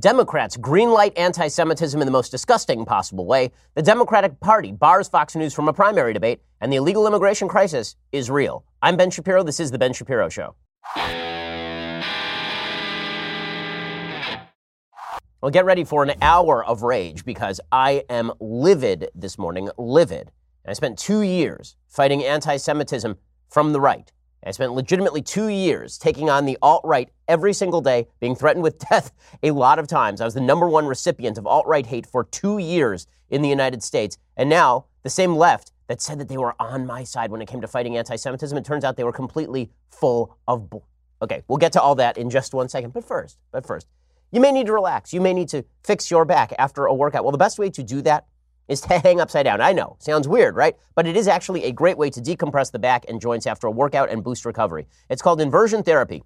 Democrats greenlight anti Semitism in the most disgusting possible way. The Democratic Party bars Fox News from a primary debate, and the illegal immigration crisis is real. I'm Ben Shapiro. This is The Ben Shapiro Show. Well, get ready for an hour of rage because I am livid this morning, livid. I spent two years fighting anti Semitism from the right. I spent legitimately two years taking on the alt right every single day, being threatened with death a lot of times. I was the number one recipient of alt right hate for two years in the United States. And now, the same left that said that they were on my side when it came to fighting anti Semitism, it turns out they were completely full of bull. Okay, we'll get to all that in just one second. But first, but first, you may need to relax. You may need to fix your back after a workout. Well, the best way to do that is to hang upside down. I know, sounds weird, right? But it is actually a great way to decompress the back and joints after a workout and boost recovery. It's called inversion therapy.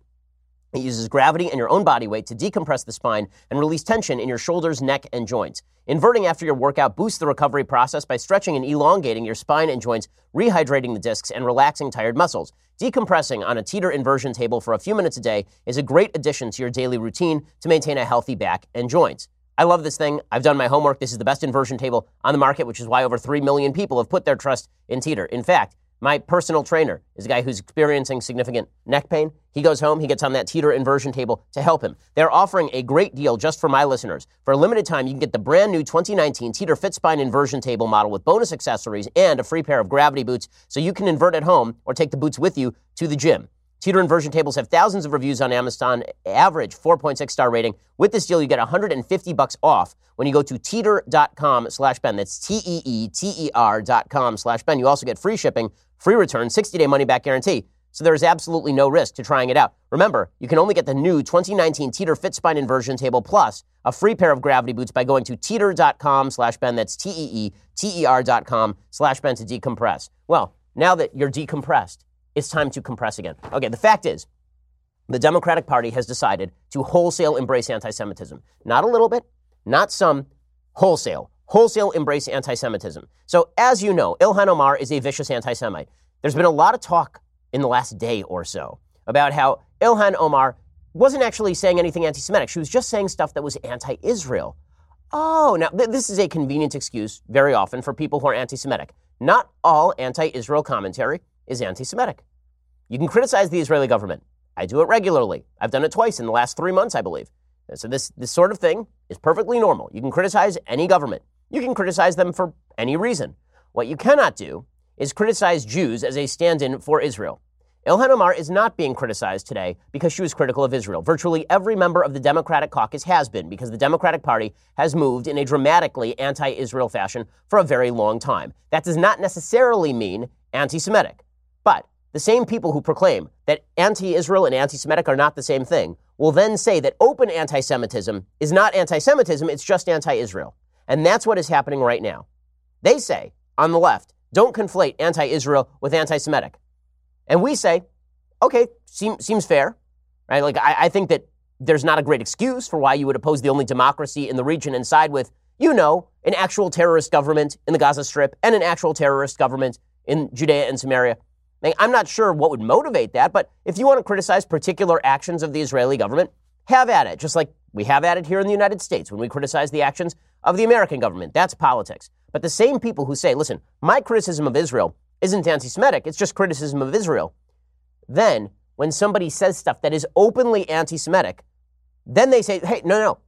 It uses gravity and your own body weight to decompress the spine and release tension in your shoulders, neck, and joints. Inverting after your workout boosts the recovery process by stretching and elongating your spine and joints, rehydrating the discs, and relaxing tired muscles. Decompressing on a teeter inversion table for a few minutes a day is a great addition to your daily routine to maintain a healthy back and joints. I love this thing. I've done my homework. This is the best inversion table on the market, which is why over 3 million people have put their trust in Teeter. In fact, my personal trainer is a guy who's experiencing significant neck pain. He goes home, he gets on that Teeter inversion table to help him. They're offering a great deal just for my listeners. For a limited time, you can get the brand new 2019 Teeter Fit Spine inversion table model with bonus accessories and a free pair of gravity boots so you can invert at home or take the boots with you to the gym. Teeter inversion tables have thousands of reviews on Amazon, average 4.6 star rating. With this deal, you get 150 bucks off when you go to teeter.com slash Ben. That's T-E-E-T-E-R dot com slash Ben. You also get free shipping, free return, 60-day money-back guarantee. So there is absolutely no risk to trying it out. Remember, you can only get the new 2019 Teeter Fit Spine Inversion Table plus a free pair of gravity boots by going to teeter.com slash Ben. That's T-E-E-T-E-R dot com slash Ben to decompress. Well, now that you're decompressed, it's time to compress again. Okay, the fact is, the Democratic Party has decided to wholesale embrace anti Semitism. Not a little bit, not some, wholesale. Wholesale embrace anti Semitism. So, as you know, Ilhan Omar is a vicious anti Semite. There's been a lot of talk in the last day or so about how Ilhan Omar wasn't actually saying anything anti Semitic. She was just saying stuff that was anti Israel. Oh, now th- this is a convenient excuse very often for people who are anti Semitic. Not all anti Israel commentary is anti Semitic. You can criticize the Israeli government. I do it regularly. I've done it twice in the last three months, I believe. So this, this sort of thing is perfectly normal. You can criticize any government. You can criticize them for any reason. What you cannot do is criticize Jews as a stand in for Israel. Ilhan Omar is not being criticized today because she was critical of Israel. Virtually every member of the Democratic caucus has been because the Democratic Party has moved in a dramatically anti Israel fashion for a very long time. That does not necessarily mean anti Semitic. But the same people who proclaim that anti Israel and anti Semitic are not the same thing will then say that open anti Semitism is not anti Semitism, it's just anti Israel. And that's what is happening right now. They say, on the left, don't conflate anti Israel with anti Semitic. And we say, okay, seem, seems fair, right? Like, I, I think that there's not a great excuse for why you would oppose the only democracy in the region and side with, you know, an actual terrorist government in the Gaza Strip and an actual terrorist government in Judea and Samaria. I'm not sure what would motivate that, but if you want to criticize particular actions of the Israeli government, have at it, just like we have at it here in the United States when we criticize the actions of the American government. That's politics. But the same people who say, listen, my criticism of Israel isn't anti Semitic, it's just criticism of Israel. Then, when somebody says stuff that is openly anti Semitic, then they say, hey, no, no,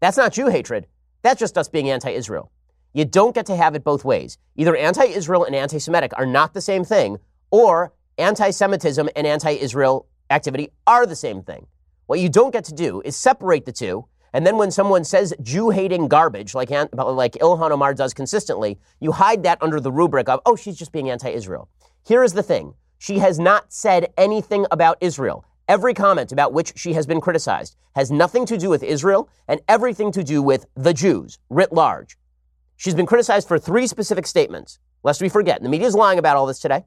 that's not Jew hatred. That's just us being anti Israel. You don't get to have it both ways. Either anti Israel and anti Semitic are not the same thing, or anti Semitism and anti Israel activity are the same thing. What you don't get to do is separate the two. And then when someone says Jew hating garbage, like, like Ilhan Omar does consistently, you hide that under the rubric of, oh, she's just being anti Israel. Here is the thing she has not said anything about Israel. Every comment about which she has been criticized has nothing to do with Israel and everything to do with the Jews writ large. She's been criticized for three specific statements, lest we forget. And the media is lying about all this today.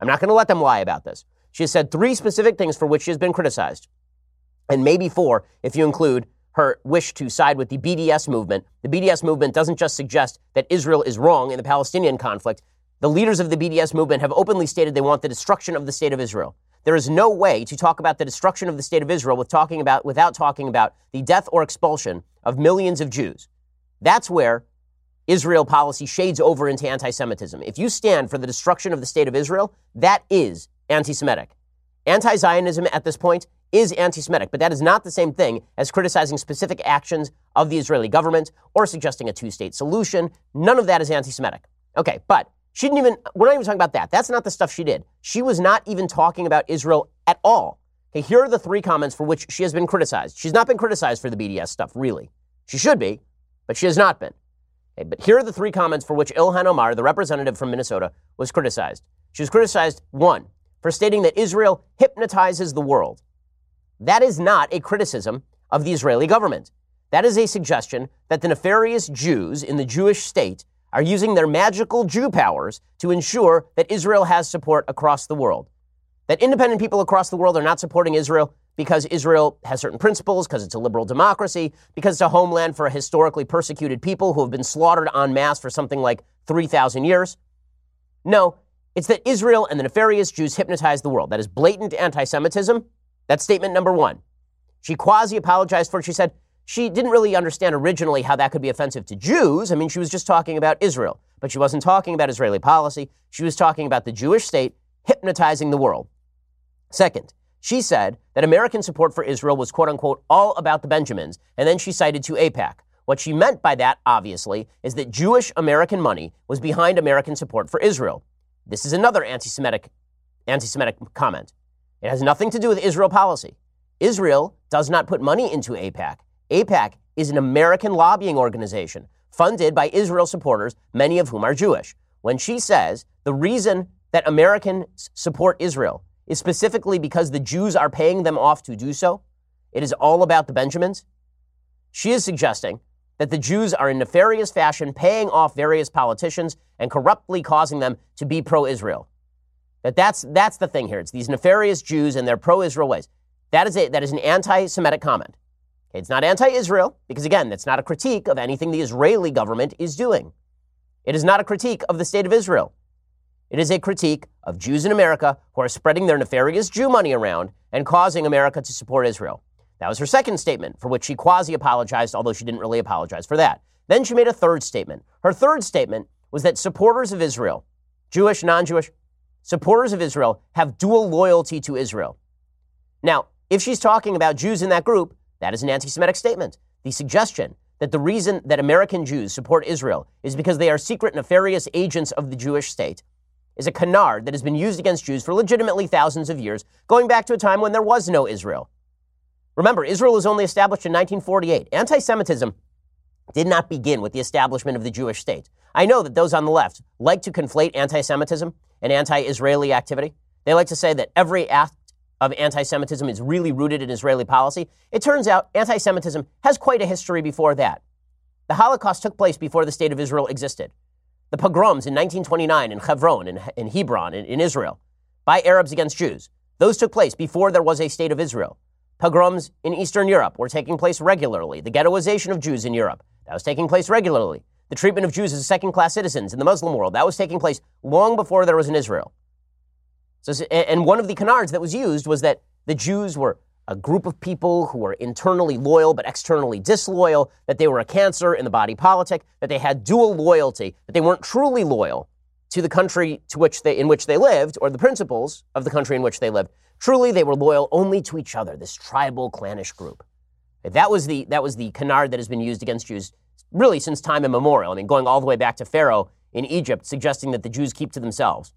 I'm not going to let them lie about this. She has said three specific things for which she has been criticized, and maybe four if you include her wish to side with the BDS movement. The BDS movement doesn't just suggest that Israel is wrong in the Palestinian conflict. The leaders of the BDS movement have openly stated they want the destruction of the state of Israel. there is no way to talk about the destruction of the state of Israel with talking about, without talking about the death or expulsion of millions of Jews. That's where Israel policy shades over into anti Semitism. If you stand for the destruction of the state of Israel, that is anti Semitic. Anti Zionism at this point is anti Semitic, but that is not the same thing as criticizing specific actions of the Israeli government or suggesting a two state solution. None of that is anti Semitic. Okay, but she didn't even, we're not even talking about that. That's not the stuff she did. She was not even talking about Israel at all. Okay, here are the three comments for which she has been criticized. She's not been criticized for the BDS stuff, really. She should be, but she has not been. Okay, but here are the three comments for which Ilhan Omar, the representative from Minnesota, was criticized. She was criticized, one, for stating that Israel hypnotizes the world. That is not a criticism of the Israeli government. That is a suggestion that the nefarious Jews in the Jewish state are using their magical Jew powers to ensure that Israel has support across the world. That independent people across the world are not supporting Israel because Israel has certain principles, because it's a liberal democracy, because it's a homeland for a historically persecuted people who have been slaughtered en masse for something like 3,000 years. No, it's that Israel and the nefarious Jews hypnotize the world. That is blatant anti Semitism that's statement number one. She quasi apologized for it. She said she didn't really understand originally how that could be offensive to Jews. I mean, she was just talking about Israel, but she wasn't talking about Israeli policy. She was talking about the Jewish state hypnotizing the world. Second, she said that American support for Israel was quote unquote all about the Benjamins, and then she cited to AIPAC. What she meant by that, obviously, is that Jewish American money was behind American support for Israel. This is another anti-Semitic, anti-Semitic comment. It has nothing to do with Israel policy. Israel does not put money into AIPAC. AIPAC is an American lobbying organization funded by Israel supporters, many of whom are Jewish. When she says the reason that Americans support Israel is specifically because the Jews are paying them off to do so, it is all about the Benjamins. She is suggesting that the Jews are in nefarious fashion paying off various politicians and corruptly causing them to be pro Israel. That that's, that's the thing here. It's these nefarious Jews and their pro-Israel ways. That is, a, that is an anti-Semitic comment. Okay, it's not anti-Israel, because again, that's not a critique of anything the Israeli government is doing. It is not a critique of the state of Israel. It is a critique of Jews in America who are spreading their nefarious Jew money around and causing America to support Israel. That was her second statement, for which she quasi apologized, although she didn't really apologize for that. Then she made a third statement. Her third statement was that supporters of Israel, Jewish, non Jewish, supporters of Israel have dual loyalty to Israel. Now, if she's talking about Jews in that group, that is an anti Semitic statement. The suggestion that the reason that American Jews support Israel is because they are secret, nefarious agents of the Jewish state is a canard that has been used against Jews for legitimately thousands of years, going back to a time when there was no Israel. Remember, Israel was only established in 1948. Anti Semitism did not begin with the establishment of the Jewish state. I know that those on the left like to conflate anti Semitism and anti Israeli activity. They like to say that every act of anti Semitism is really rooted in Israeli policy. It turns out anti Semitism has quite a history before that. The Holocaust took place before the state of Israel existed. The pogroms in 1929 in Hebron, in, Hebron, in, in Israel, by Arabs against Jews, those took place before there was a state of Israel. Pogroms in Eastern Europe were taking place regularly. The ghettoization of Jews in Europe, that was taking place regularly. The treatment of Jews as second class citizens in the Muslim world, that was taking place long before there was an Israel. So, and one of the canards that was used was that the Jews were a group of people who were internally loyal but externally disloyal, that they were a cancer in the body politic, that they had dual loyalty, that they weren't truly loyal to the country to which they, in which they lived or the principles of the country in which they lived. Truly, they were loyal only to each other, this tribal, clannish group. That was the, that was the canard that has been used against Jews really since time immemorial. I mean, going all the way back to Pharaoh in Egypt, suggesting that the Jews keep to themselves.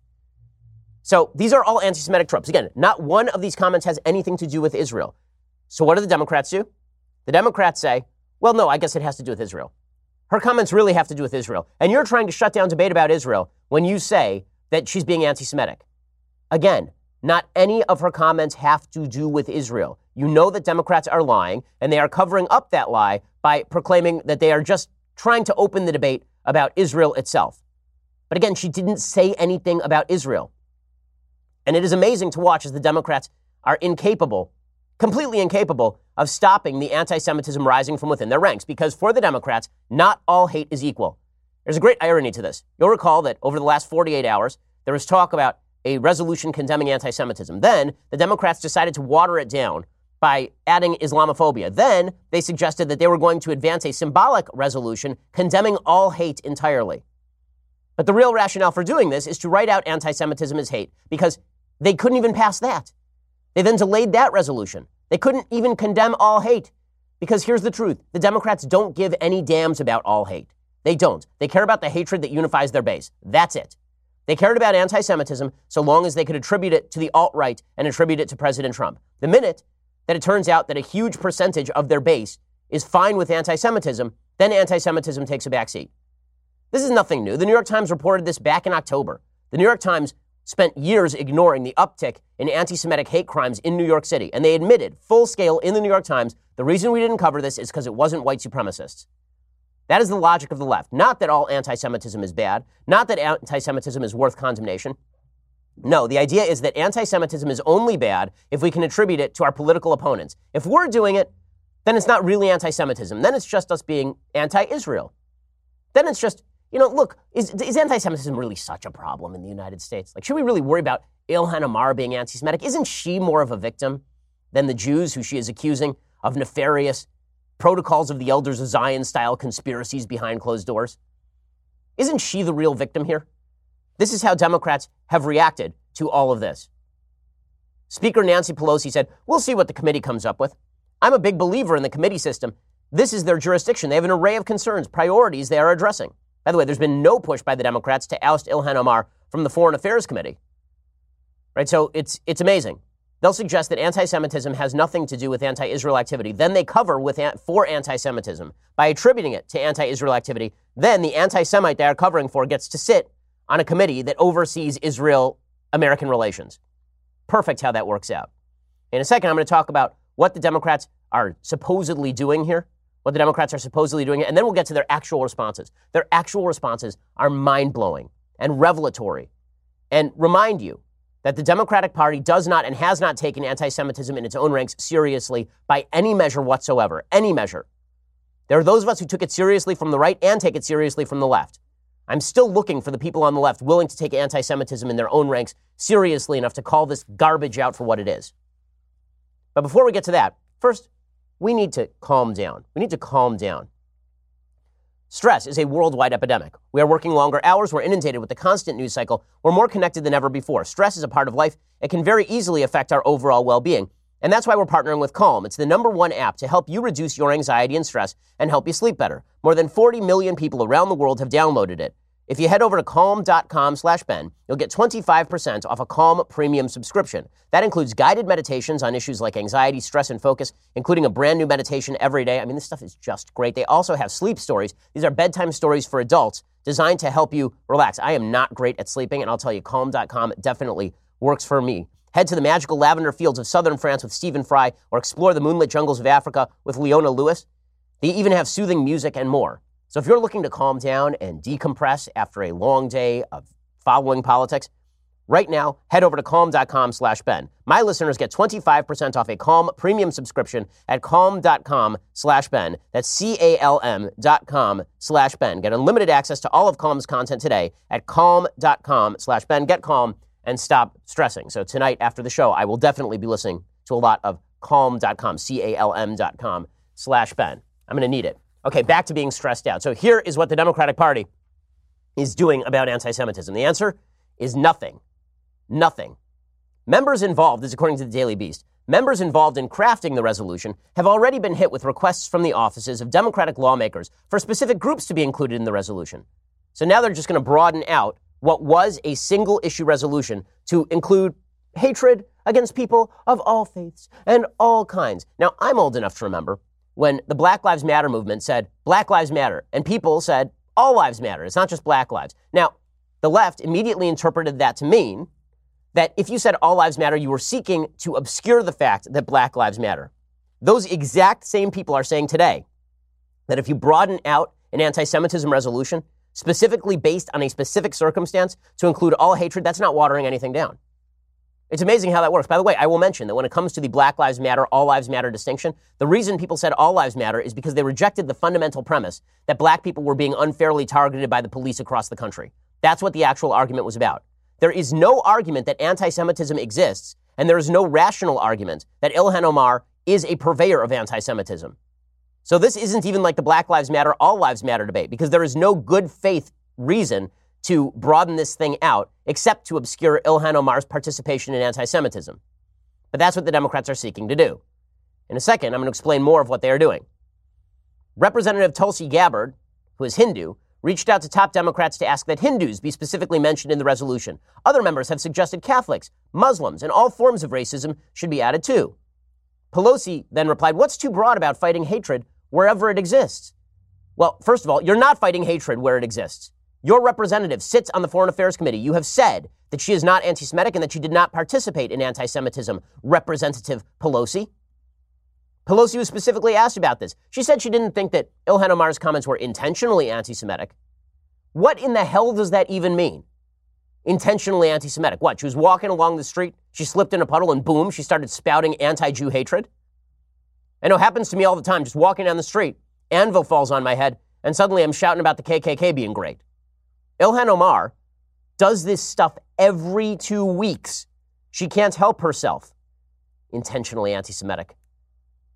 So these are all anti Semitic tropes. Again, not one of these comments has anything to do with Israel. So what do the Democrats do? The Democrats say, well, no, I guess it has to do with Israel. Her comments really have to do with Israel. And you're trying to shut down debate about Israel when you say that she's being anti Semitic. Again, not any of her comments have to do with Israel. You know that Democrats are lying, and they are covering up that lie by proclaiming that they are just trying to open the debate about Israel itself. But again, she didn't say anything about Israel. And it is amazing to watch as the Democrats are incapable, completely incapable, of stopping the anti Semitism rising from within their ranks. Because for the Democrats, not all hate is equal. There's a great irony to this. You'll recall that over the last 48 hours, there was talk about a resolution condemning anti Semitism. Then the Democrats decided to water it down by adding Islamophobia. Then they suggested that they were going to advance a symbolic resolution condemning all hate entirely. But the real rationale for doing this is to write out anti Semitism as hate because they couldn't even pass that. They then delayed that resolution. They couldn't even condemn all hate because here's the truth the Democrats don't give any damns about all hate. They don't. They care about the hatred that unifies their base. That's it. They cared about anti Semitism so long as they could attribute it to the alt right and attribute it to President Trump. The minute that it turns out that a huge percentage of their base is fine with anti Semitism, then anti Semitism takes a backseat. This is nothing new. The New York Times reported this back in October. The New York Times spent years ignoring the uptick in anti Semitic hate crimes in New York City, and they admitted full scale in the New York Times the reason we didn't cover this is because it wasn't white supremacists. That is the logic of the left. Not that all anti Semitism is bad, not that anti Semitism is worth condemnation. No, the idea is that anti Semitism is only bad if we can attribute it to our political opponents. If we're doing it, then it's not really anti Semitism. Then it's just us being anti Israel. Then it's just, you know, look, is, is anti Semitism really such a problem in the United States? Like, should we really worry about Ilhan Omar being anti Semitic? Isn't she more of a victim than the Jews who she is accusing of nefarious protocols of the elders of Zion style conspiracies behind closed doors? Isn't she the real victim here? This is how Democrats have reacted to all of this. Speaker Nancy Pelosi said, We'll see what the committee comes up with. I'm a big believer in the committee system. This is their jurisdiction. They have an array of concerns, priorities they are addressing. By the way, there's been no push by the Democrats to oust Ilhan Omar from the Foreign Affairs Committee. Right? So it's, it's amazing. They'll suggest that anti Semitism has nothing to do with anti Israel activity. Then they cover with for anti Semitism by attributing it to anti Israel activity. Then the anti Semite they are covering for gets to sit on a committee that oversees Israel American relations. Perfect how that works out. In a second, I'm going to talk about what the Democrats are supposedly doing here, what the Democrats are supposedly doing, and then we'll get to their actual responses. Their actual responses are mind blowing and revelatory and remind you that the Democratic Party does not and has not taken anti Semitism in its own ranks seriously by any measure whatsoever. Any measure. There are those of us who took it seriously from the right and take it seriously from the left. I'm still looking for the people on the left willing to take anti Semitism in their own ranks seriously enough to call this garbage out for what it is. But before we get to that, first, we need to calm down. We need to calm down. Stress is a worldwide epidemic. We are working longer hours, we're inundated with the constant news cycle, we're more connected than ever before. Stress is a part of life, it can very easily affect our overall well being. And that's why we're partnering with Calm. It's the number one app to help you reduce your anxiety and stress and help you sleep better. More than 40 million people around the world have downloaded it. If you head over to calm.com slash Ben, you'll get 25% off a Calm premium subscription. That includes guided meditations on issues like anxiety, stress, and focus, including a brand new meditation every day. I mean, this stuff is just great. They also have sleep stories. These are bedtime stories for adults designed to help you relax. I am not great at sleeping, and I'll tell you, calm.com definitely works for me. Head to the magical lavender fields of southern France with Stephen Fry, or explore the moonlit jungles of Africa with Leona Lewis. They even have soothing music and more. So if you're looking to calm down and decompress after a long day of following politics, right now head over to calm.com slash Ben. My listeners get 25% off a Calm premium subscription at calm.com slash Ben. That's C-A-L-M dot com slash Ben. Get unlimited access to all of Calm's content today at calm.com slash Ben. Get calm and stop stressing. So tonight after the show, I will definitely be listening to a lot of calm.com, C-A-L-M dot com slash Ben. I'm going to need it. Okay, back to being stressed out. So here is what the Democratic Party is doing about anti Semitism. The answer is nothing. Nothing. Members involved, is according to the Daily Beast, members involved in crafting the resolution have already been hit with requests from the offices of Democratic lawmakers for specific groups to be included in the resolution. So now they're just going to broaden out what was a single issue resolution to include hatred against people of all faiths and all kinds. Now, I'm old enough to remember when the Black Lives Matter movement said Black Lives Matter, and people said all lives matter. It's not just black lives. Now, the left immediately interpreted that to mean that if you said all lives matter, you were seeking to obscure the fact that black lives matter. Those exact same people are saying today that if you broaden out an anti Semitism resolution, specifically based on a specific circumstance to include all hatred, that's not watering anything down. It's amazing how that works. By the way, I will mention that when it comes to the Black Lives Matter, All Lives Matter distinction, the reason people said All Lives Matter is because they rejected the fundamental premise that black people were being unfairly targeted by the police across the country. That's what the actual argument was about. There is no argument that anti Semitism exists, and there is no rational argument that Ilhan Omar is a purveyor of anti Semitism. So this isn't even like the Black Lives Matter, All Lives Matter debate, because there is no good faith reason to broaden this thing out except to obscure Ilhan Omar's participation in anti Semitism. But that's what the Democrats are seeking to do. In a second, I'm going to explain more of what they are doing. Representative Tulsi Gabbard, who is Hindu, reached out to top Democrats to ask that Hindus be specifically mentioned in the resolution. Other members have suggested Catholics, Muslims, and all forms of racism should be added too. Pelosi then replied, What's too broad about fighting hatred wherever it exists? Well, first of all, you're not fighting hatred where it exists. Your representative sits on the Foreign Affairs Committee. You have said that she is not anti Semitic and that she did not participate in anti Semitism, Representative Pelosi. Pelosi was specifically asked about this. She said she didn't think that Ilhan Omar's comments were intentionally anti Semitic. What in the hell does that even mean? Intentionally anti Semitic. What? She was walking along the street, she slipped in a puddle, and boom, she started spouting anti Jew hatred? I know it happens to me all the time, just walking down the street. Anvil falls on my head, and suddenly I'm shouting about the KKK being great. Ilhan Omar does this stuff every two weeks. She can't help herself. Intentionally anti Semitic.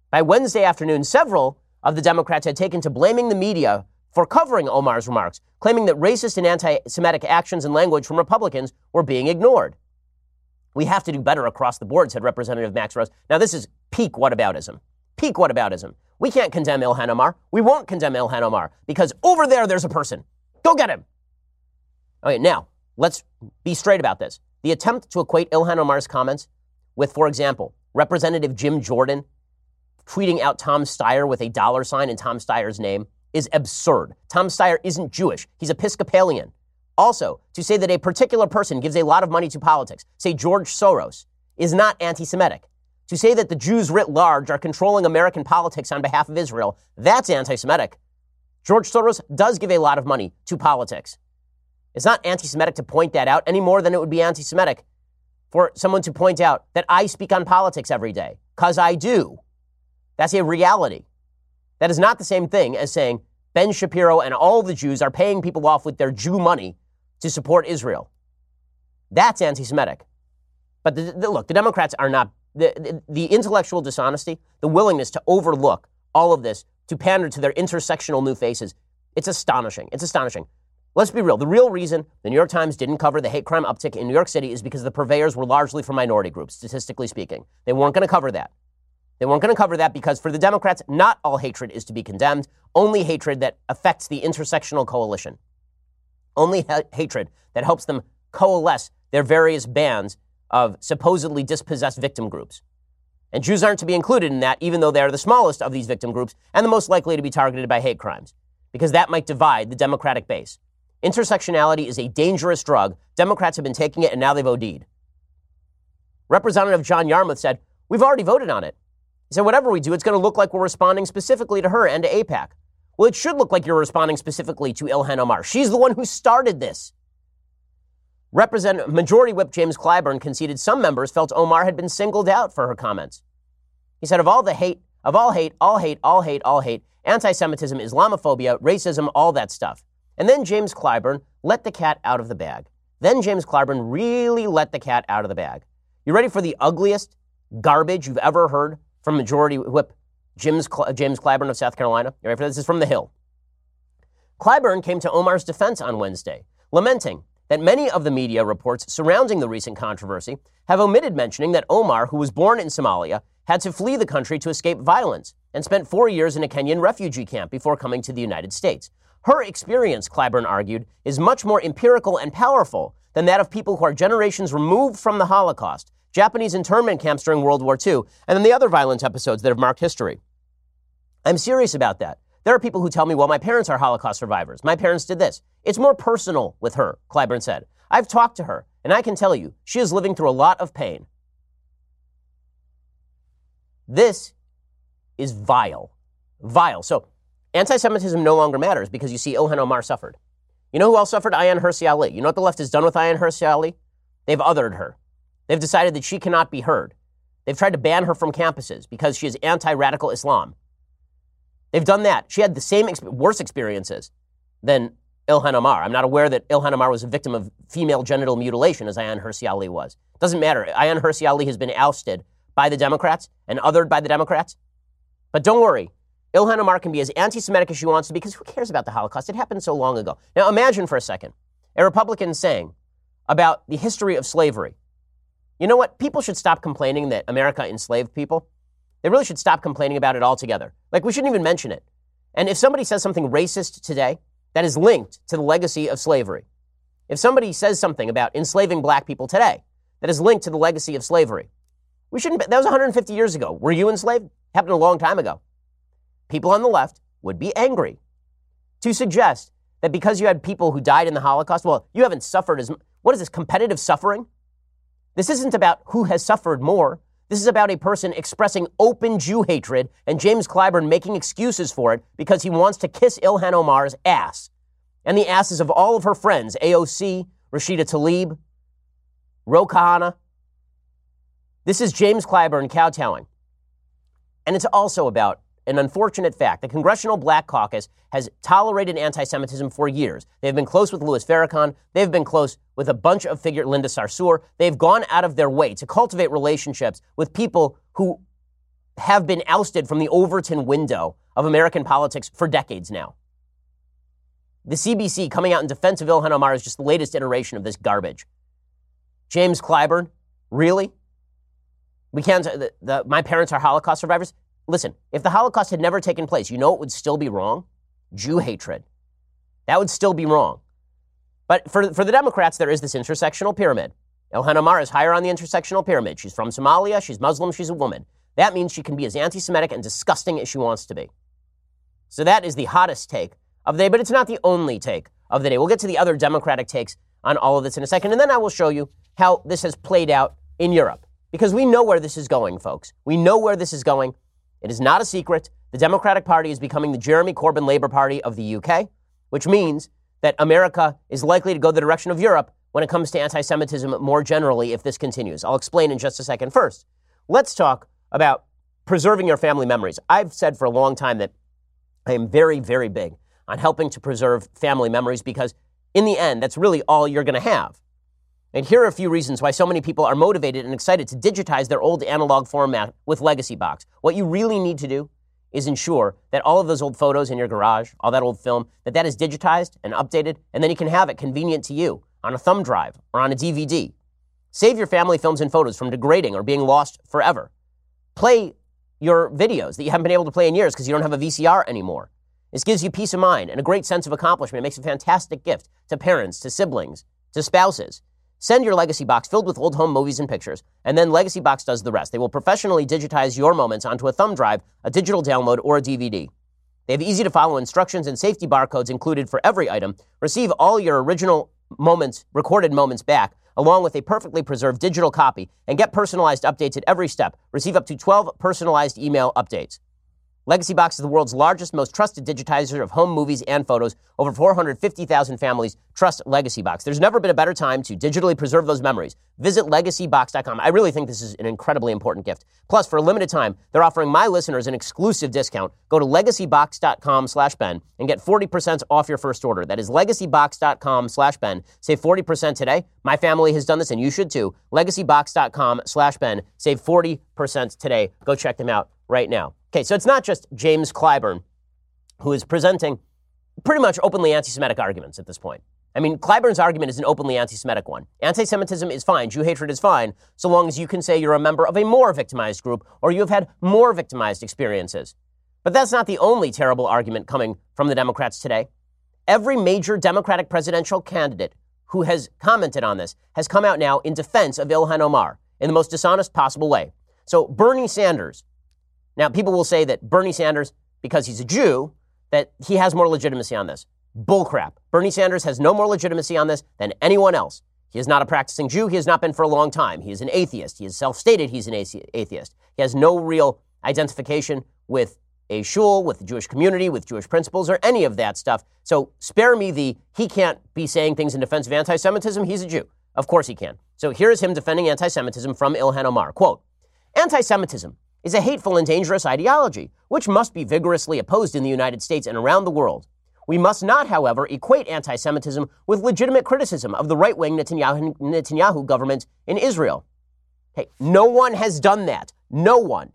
By Wednesday afternoon, several of the Democrats had taken to blaming the media for covering Omar's remarks, claiming that racist and anti Semitic actions and language from Republicans were being ignored. We have to do better across the board, said Representative Max Rose. Now, this is peak whataboutism. Peak whataboutism. We can't condemn Ilhan Omar. We won't condemn Ilhan Omar because over there there's a person. Go get him. Okay, now, let's be straight about this. The attempt to equate Ilhan Omar's comments with, for example, Representative Jim Jordan tweeting out Tom Steyer with a dollar sign in Tom Steyer's name is absurd. Tom Steyer isn't Jewish, he's Episcopalian. Also, to say that a particular person gives a lot of money to politics, say George Soros, is not anti Semitic. To say that the Jews writ large are controlling American politics on behalf of Israel, that's anti Semitic. George Soros does give a lot of money to politics. It's not anti Semitic to point that out any more than it would be anti Semitic for someone to point out that I speak on politics every day, because I do. That's a reality. That is not the same thing as saying Ben Shapiro and all the Jews are paying people off with their Jew money to support Israel. That's anti Semitic. But the, the, look, the Democrats are not, the, the, the intellectual dishonesty, the willingness to overlook all of this, to pander to their intersectional new faces, it's astonishing. It's astonishing. Let's be real. The real reason the New York Times didn't cover the hate crime uptick in New York City is because the purveyors were largely from minority groups, statistically speaking. They weren't going to cover that. They weren't going to cover that because for the Democrats, not all hatred is to be condemned, only hatred that affects the intersectional coalition. Only ha- hatred that helps them coalesce their various bands of supposedly dispossessed victim groups. And Jews aren't to be included in that, even though they are the smallest of these victim groups and the most likely to be targeted by hate crimes, because that might divide the Democratic base. Intersectionality is a dangerous drug. Democrats have been taking it and now they've OD'd. Representative John Yarmuth said, We've already voted on it. He said, whatever we do, it's going to look like we're responding specifically to her and to AIPAC. Well, it should look like you're responding specifically to Ilhan Omar. She's the one who started this. Represent- Majority Whip James Clyburn conceded some members felt Omar had been singled out for her comments. He said, of all the hate, of all hate, all hate, all hate, all hate, anti Semitism, Islamophobia, racism, all that stuff. And then James Clyburn let the cat out of the bag. Then James Clyburn really let the cat out of the bag. You ready for the ugliest garbage you've ever heard from Majority Whip James, Cl- James Clyburn of South Carolina. You ready for this? This is from The Hill. Clyburn came to Omar's defense on Wednesday, lamenting that many of the media reports surrounding the recent controversy have omitted mentioning that Omar, who was born in Somalia, had to flee the country to escape violence and spent four years in a Kenyan refugee camp before coming to the United States. Her experience, Clyburn argued, is much more empirical and powerful than that of people who are generations removed from the Holocaust Japanese internment camps during World War II, and then the other violent episodes that have marked history. I'm serious about that. There are people who tell me, well, my parents are Holocaust survivors. My parents did this. It's more personal with her, Clyburn said. I've talked to her, and I can tell you, she is living through a lot of pain. This is vile. Vile. So, anti Semitism no longer matters because you see Ilhan Omar suffered. You know who else suffered? Ayaan Hirsi Ali. You know what the left has done with Ayaan Hirsi Ali? They've othered her. They've decided that she cannot be heard. They've tried to ban her from campuses because she is anti radical Islam. They've done that. She had the same, worse experiences than Ilhan Omar. I'm not aware that Ilhan Omar was a victim of female genital mutilation, as Ayaan Hirsi Ali was. Doesn't matter. Ayaan Hirsi Ali has been ousted by the Democrats and othered by the Democrats. But don't worry, Ilhan Omar can be as anti Semitic as she wants to because who cares about the Holocaust? It happened so long ago. Now imagine for a second a Republican saying about the history of slavery. You know what? People should stop complaining that America enslaved people. They really should stop complaining about it altogether. Like, we shouldn't even mention it. And if somebody says something racist today that is linked to the legacy of slavery, if somebody says something about enslaving black people today that is linked to the legacy of slavery, we shouldn't, that was 150 years ago. Were you enslaved? Happened a long time ago. People on the left would be angry to suggest that because you had people who died in the Holocaust, well, you haven't suffered as what is this competitive suffering? This isn't about who has suffered more. This is about a person expressing open Jew hatred and James Clyburn making excuses for it because he wants to kiss Ilhan Omar's ass and the asses of all of her friends AOC, Rashida Tlaib, Ro Khanna. This is James Clyburn kowtowing. And it's also about an unfortunate fact. The Congressional Black Caucus has tolerated anti Semitism for years. They've been close with Louis Farrakhan. They've been close with a bunch of figure, Linda Sarsour. They've gone out of their way to cultivate relationships with people who have been ousted from the Overton window of American politics for decades now. The CBC coming out in defense of Ilhan Omar is just the latest iteration of this garbage. James Clyburn, really? We can't. The, the, my parents are Holocaust survivors. Listen, if the Holocaust had never taken place, you know it would still be wrong? Jew hatred. That would still be wrong. But for, for the Democrats, there is this intersectional pyramid. Ilhan Omar is higher on the intersectional pyramid. She's from Somalia, she's Muslim, she's a woman. That means she can be as anti Semitic and disgusting as she wants to be. So that is the hottest take of the day, but it's not the only take of the day. We'll get to the other Democratic takes on all of this in a second, and then I will show you how this has played out in Europe. Because we know where this is going, folks. We know where this is going. It is not a secret. The Democratic Party is becoming the Jeremy Corbyn Labour Party of the UK, which means that America is likely to go the direction of Europe when it comes to anti Semitism more generally if this continues. I'll explain in just a second. First, let's talk about preserving your family memories. I've said for a long time that I am very, very big on helping to preserve family memories because, in the end, that's really all you're going to have. And here are a few reasons why so many people are motivated and excited to digitize their old analog format with Legacy Box. What you really need to do is ensure that all of those old photos in your garage, all that old film, that that is digitized and updated, and then you can have it convenient to you on a thumb drive or on a DVD. Save your family films and photos from degrading or being lost forever. Play your videos that you haven't been able to play in years because you don't have a VCR anymore. This gives you peace of mind and a great sense of accomplishment. It makes a fantastic gift to parents, to siblings, to spouses. Send your Legacy Box filled with old home movies and pictures, and then Legacy Box does the rest. They will professionally digitize your moments onto a thumb drive, a digital download, or a DVD. They have easy to follow instructions and safety barcodes included for every item. Receive all your original moments, recorded moments back, along with a perfectly preserved digital copy, and get personalized updates at every step. Receive up to 12 personalized email updates. Legacy Box is the world's largest, most trusted digitizer of home movies and photos. Over 450,000 families trust Legacy Box. There's never been a better time to digitally preserve those memories. Visit legacybox.com. I really think this is an incredibly important gift. Plus, for a limited time, they're offering my listeners an exclusive discount. Go to legacybox.com slash Ben and get 40% off your first order. That is legacybox.com slash Ben. Save 40% today. My family has done this and you should too. Legacybox.com slash Ben. Save 40% today. Go check them out right now. Okay, so it's not just James Clyburn who is presenting pretty much openly anti Semitic arguments at this point. I mean, Clyburn's argument is an openly anti Semitic one. Anti Semitism is fine, Jew hatred is fine, so long as you can say you're a member of a more victimized group or you have had more victimized experiences. But that's not the only terrible argument coming from the Democrats today. Every major Democratic presidential candidate who has commented on this has come out now in defense of Ilhan Omar in the most dishonest possible way. So Bernie Sanders, now, people will say that Bernie Sanders, because he's a Jew, that he has more legitimacy on this. Bullcrap. Bernie Sanders has no more legitimacy on this than anyone else. He is not a practicing Jew. He has not been for a long time. He is an atheist. He has self stated he's an atheist. He has no real identification with a shul, with the Jewish community, with Jewish principles, or any of that stuff. So spare me the he can't be saying things in defense of anti Semitism. He's a Jew. Of course he can. So here is him defending anti Semitism from Ilhan Omar. Quote Anti Semitism is a hateful and dangerous ideology, which must be vigorously opposed in the United States and around the world. We must not, however, equate anti Semitism with legitimate criticism of the right wing Netanyahu, Netanyahu government in Israel. Okay, no one has done that. No one.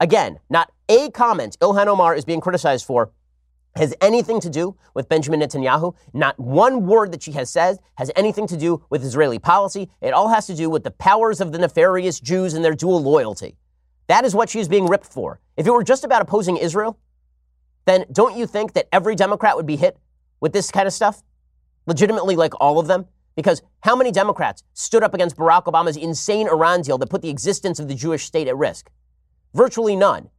Again, not a comment Ilhan Omar is being criticized for has anything to do with Benjamin Netanyahu. Not one word that she has said has anything to do with Israeli policy. It all has to do with the powers of the nefarious Jews and their dual loyalty. That is what she is being ripped for. If it were just about opposing Israel, then don't you think that every Democrat would be hit with this kind of stuff? Legitimately, like all of them? Because how many Democrats stood up against Barack Obama's insane Iran deal that put the existence of the Jewish state at risk? Virtually none.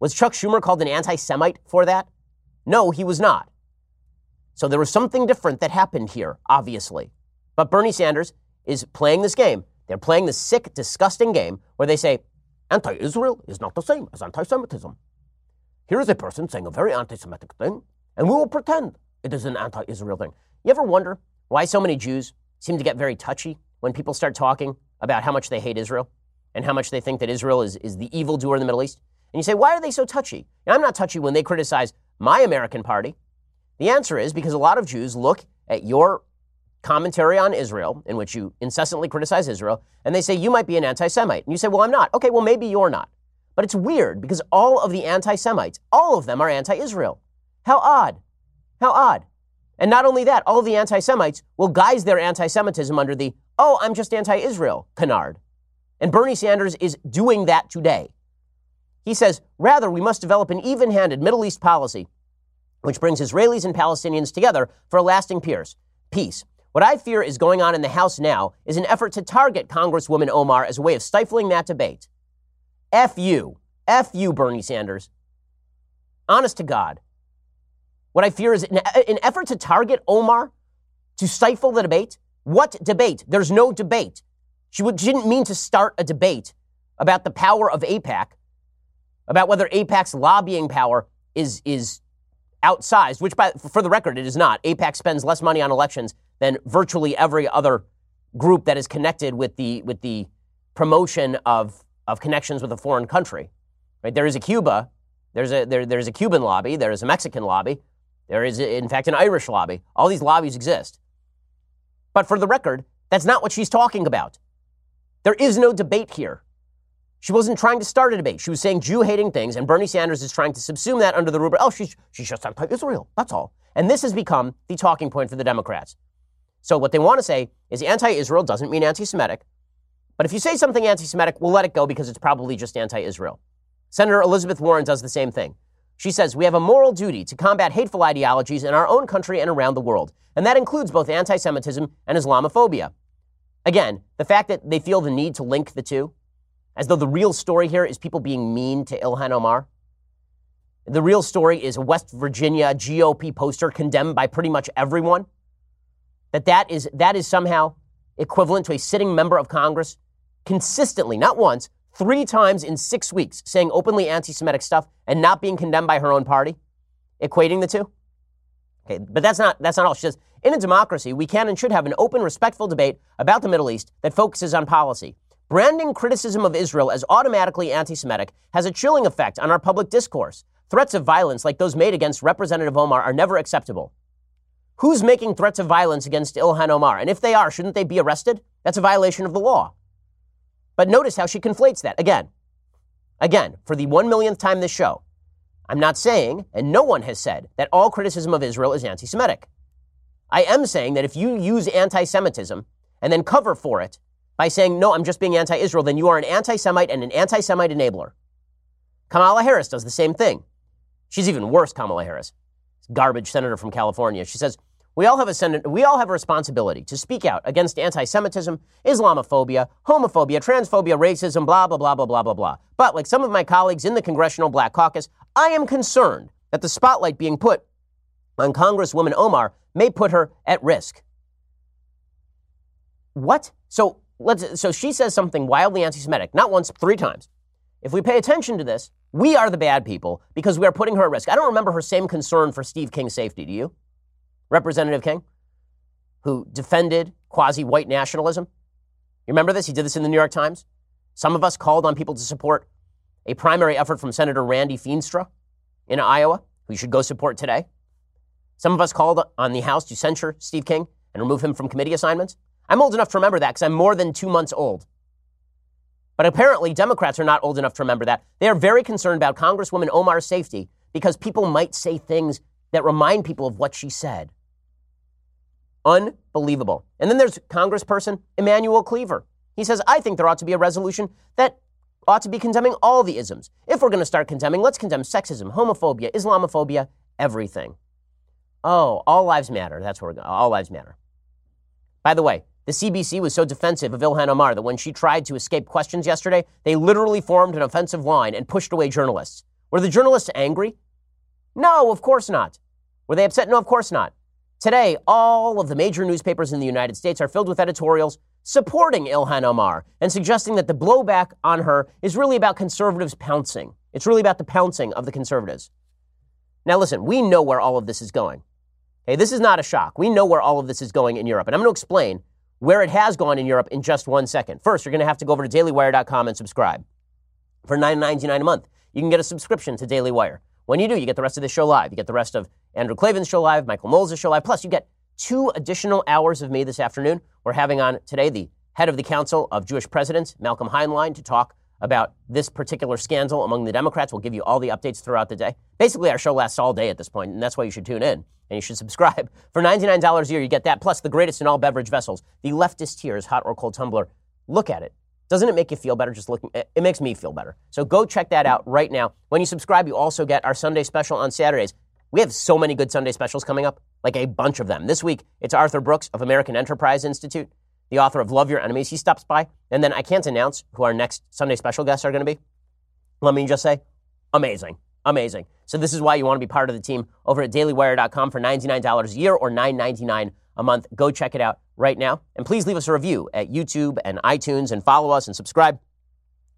Was Chuck Schumer called an anti Semite for that? No, he was not. So there was something different that happened here, obviously. But Bernie Sanders is playing this game. They're playing this sick, disgusting game where they say, anti Israel is not the same as anti Semitism. Here is a person saying a very anti Semitic thing, and we will pretend it is an anti Israel thing. You ever wonder why so many Jews seem to get very touchy when people start talking about how much they hate Israel and how much they think that Israel is, is the evildoer in the Middle East? And you say, why are they so touchy? Now, I'm not touchy when they criticize my American party. The answer is because a lot of Jews look at your commentary on Israel, in which you incessantly criticize Israel, and they say, you might be an anti Semite. And you say, well, I'm not. Okay, well, maybe you're not. But it's weird because all of the anti Semites, all of them are anti Israel. How odd. How odd. And not only that, all the anti Semites will guise their anti Semitism under the, oh, I'm just anti Israel canard. And Bernie Sanders is doing that today. He says, rather, we must develop an even handed Middle East policy which brings Israelis and Palestinians together for a lasting peace. What I fear is going on in the House now is an effort to target Congresswoman Omar as a way of stifling that debate. F you. F you, Bernie Sanders. Honest to God. What I fear is an, an effort to target Omar to stifle the debate. What debate? There's no debate. She, she didn't mean to start a debate about the power of AIPAC, about whether AIPAC's lobbying power is, is outsized, which, by, for the record, it is not. AIPAC spends less money on elections than virtually every other group that is connected with the, with the promotion of, of connections with a foreign country. Right? There is a Cuba, there's a, there, there's a Cuban lobby, there is a Mexican lobby, there is, in fact, an Irish lobby. All these lobbies exist. But for the record, that's not what she's talking about. There is no debate here. She wasn't trying to start a debate. She was saying Jew hating things, and Bernie Sanders is trying to subsume that under the rubric, oh, she's, she's just anti Israel. That's all. And this has become the talking point for the Democrats. So what they want to say is anti Israel doesn't mean anti Semitic. But if you say something anti Semitic, we'll let it go because it's probably just anti Israel. Senator Elizabeth Warren does the same thing. She says, We have a moral duty to combat hateful ideologies in our own country and around the world. And that includes both anti Semitism and Islamophobia. Again, the fact that they feel the need to link the two as though the real story here is people being mean to Ilhan Omar. The real story is a West Virginia GOP poster condemned by pretty much everyone. That that is, that is somehow equivalent to a sitting member of Congress consistently, not once, three times in six weeks, saying openly anti Semitic stuff and not being condemned by her own party, equating the two. Okay, but that's not, that's not all. She says, in a democracy, we can and should have an open, respectful debate about the Middle East that focuses on policy. Branding criticism of Israel as automatically anti Semitic has a chilling effect on our public discourse. Threats of violence like those made against Representative Omar are never acceptable. Who's making threats of violence against Ilhan Omar? And if they are, shouldn't they be arrested? That's a violation of the law. But notice how she conflates that. Again, again, for the one millionth time this show, I'm not saying, and no one has said, that all criticism of Israel is anti Semitic. I am saying that if you use anti Semitism and then cover for it by saying, no, I'm just being anti Israel, then you are an anti Semite and an anti Semite enabler. Kamala Harris does the same thing. She's even worse, Kamala Harris, garbage senator from California. She says, we all have a sen- we all have a responsibility to speak out against anti-Semitism, Islamophobia, homophobia, transphobia, racism, blah blah blah blah blah blah blah. But like some of my colleagues in the Congressional Black Caucus, I am concerned that the spotlight being put on Congresswoman Omar may put her at risk. What? So let's, so she says something wildly anti Semitic, not once, three times. If we pay attention to this, we are the bad people because we are putting her at risk. I don't remember her same concern for Steve King's safety. Do you? Representative King, who defended quasi white nationalism. You remember this? He did this in the New York Times. Some of us called on people to support a primary effort from Senator Randy Feenstra in Iowa, who you should go support today. Some of us called on the House to censure Steve King and remove him from committee assignments. I'm old enough to remember that because I'm more than two months old. But apparently, Democrats are not old enough to remember that. They are very concerned about Congresswoman Omar's safety because people might say things that remind people of what she said. Unbelievable. And then there's Congressperson Emanuel Cleaver. He says, I think there ought to be a resolution that ought to be condemning all the isms. If we're going to start condemning, let's condemn sexism, homophobia, Islamophobia, everything. Oh, all lives matter. That's where we're going. All lives matter. By the way, the CBC was so defensive of Ilhan Omar that when she tried to escape questions yesterday, they literally formed an offensive line and pushed away journalists. Were the journalists angry? No, of course not. Were they upset? No, of course not. Today, all of the major newspapers in the United States are filled with editorials supporting Ilhan Omar and suggesting that the blowback on her is really about conservatives pouncing. It's really about the pouncing of the conservatives. Now, listen, we know where all of this is going. Hey, this is not a shock. We know where all of this is going in Europe. And I'm going to explain where it has gone in Europe in just one second. First, you're going to have to go over to dailywire.com and subscribe. For $9.99 a month, you can get a subscription to Daily Wire. When you do, you get the rest of the show live. You get the rest of Andrew Klavan's show live, Michael Knowles' show live. Plus, you get two additional hours of me this afternoon. We're having on today the head of the Council of Jewish Presidents, Malcolm Hoenlein, to talk about this particular scandal among the Democrats. We'll give you all the updates throughout the day. Basically, our show lasts all day at this point, and that's why you should tune in and you should subscribe. For $99 a year, you get that, plus the greatest in all beverage vessels, the leftist tears hot or cold tumbler. Look at it. Doesn't it make you feel better just looking? It makes me feel better. So go check that out right now. When you subscribe, you also get our Sunday special on Saturdays. We have so many good Sunday specials coming up, like a bunch of them. This week, it's Arthur Brooks of American Enterprise Institute, the author of Love Your Enemies. He stops by. And then I can't announce who our next Sunday special guests are going to be. Let me just say, amazing. Amazing. So this is why you want to be part of the team over at dailywire.com for $99 a year or $9.99 a month. Go check it out right now. And please leave us a review at YouTube and iTunes and follow us and subscribe.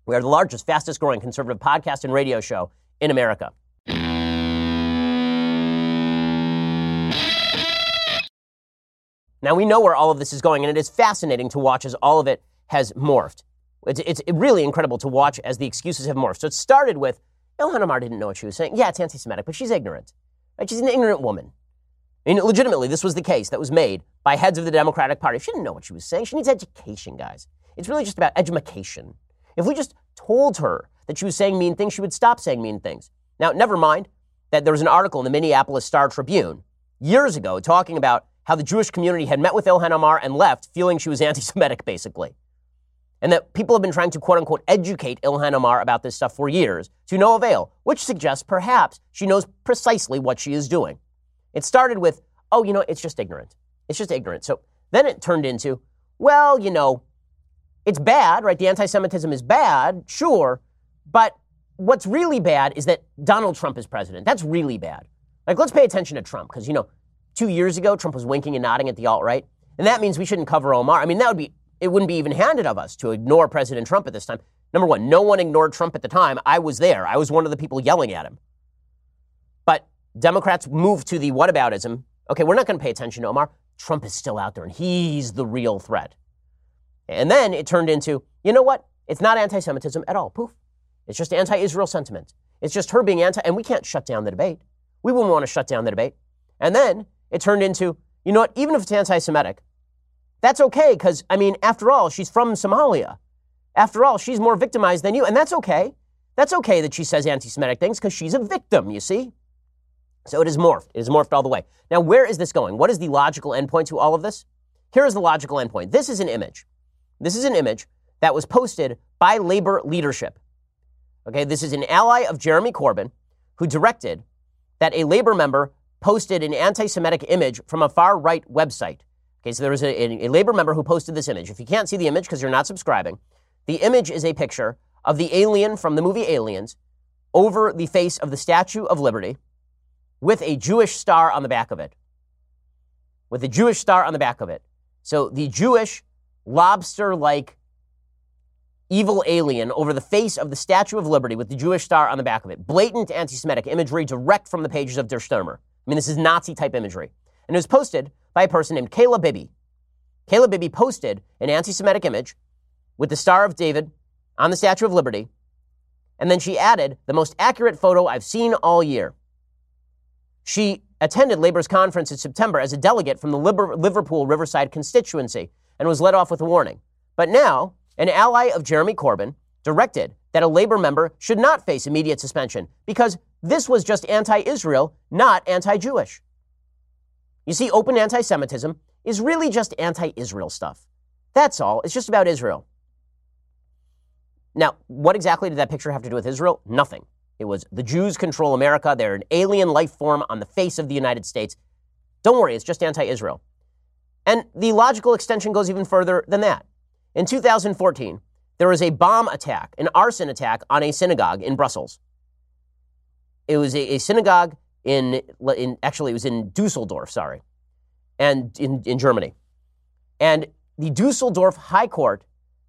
We are the largest, fastest growing conservative podcast and radio show in America. Now, we know where all of this is going, and it is fascinating to watch as all of it has morphed. It's, it's really incredible to watch as the excuses have morphed. So it started with Ilhan Omar didn't know what she was saying. Yeah, it's anti Semitic, but she's ignorant. Right? She's an ignorant woman. I mean, legitimately, this was the case that was made by heads of the Democratic Party. She didn't know what she was saying. She needs education, guys. It's really just about education. If we just told her that she was saying mean things, she would stop saying mean things. Now, never mind that there was an article in the Minneapolis Star Tribune years ago talking about how the Jewish community had met with Ilhan Omar and left feeling she was anti Semitic, basically. And that people have been trying to quote unquote educate Ilhan Omar about this stuff for years to no avail, which suggests perhaps she knows precisely what she is doing. It started with, oh, you know, it's just ignorant. It's just ignorant. So then it turned into, well, you know, it's bad, right? The anti Semitism is bad, sure. But what's really bad is that Donald Trump is president. That's really bad. Like, let's pay attention to Trump because, you know, Two years ago, Trump was winking and nodding at the alt right. And that means we shouldn't cover Omar. I mean, that would be, it wouldn't be even handed of us to ignore President Trump at this time. Number one, no one ignored Trump at the time. I was there. I was one of the people yelling at him. But Democrats moved to the whataboutism. Okay, we're not going to pay attention to Omar. Trump is still out there and he's the real threat. And then it turned into, you know what? It's not anti Semitism at all. Poof. It's just anti Israel sentiment. It's just her being anti, and we can't shut down the debate. We wouldn't want to shut down the debate. And then it turned into, you know what, even if it's anti Semitic, that's okay because, I mean, after all, she's from Somalia. After all, she's more victimized than you, and that's okay. That's okay that she says anti Semitic things because she's a victim, you see? So it is morphed. It is morphed all the way. Now, where is this going? What is the logical endpoint to all of this? Here is the logical endpoint. This is an image. This is an image that was posted by labor leadership. Okay, this is an ally of Jeremy Corbyn who directed that a labor member posted an anti Semitic image from a far right website. Okay, so there was a, a, labor member who posted this image. If you can't see the image because you're not subscribing, the image is a picture of the alien from the movie Aliens over the face of the Statue of Liberty with a Jewish star on the back of it. With a Jewish star on the back of it. So the Jewish lobster like evil alien over the face of the Statue of Liberty with the Jewish star on the back of it. Blatant anti Semitic imagery direct from the pages of Der Stürmer. I mean, this is Nazi type imagery. And it was posted by a person named Kayla Bibby. Kayla Bibby posted an anti Semitic image with the Star of David on the Statue of Liberty. And then she added the most accurate photo I've seen all year. She attended Labor's conference in September as a delegate from the Liverpool Riverside constituency and was let off with a warning. But now, an ally of Jeremy Corbyn directed that a Labor member should not face immediate suspension because this was just anti Israel, not anti Jewish. You see, open anti Semitism is really just anti Israel stuff. That's all. It's just about Israel. Now, what exactly did that picture have to do with Israel? Nothing. It was the Jews control America. They're an alien life form on the face of the United States. Don't worry, it's just anti Israel. And the logical extension goes even further than that. In 2014, there was a bomb attack, an arson attack on a synagogue in Brussels. It was a, a synagogue in, in, actually, it was in Dusseldorf, sorry, and in, in Germany. And the Dusseldorf High Court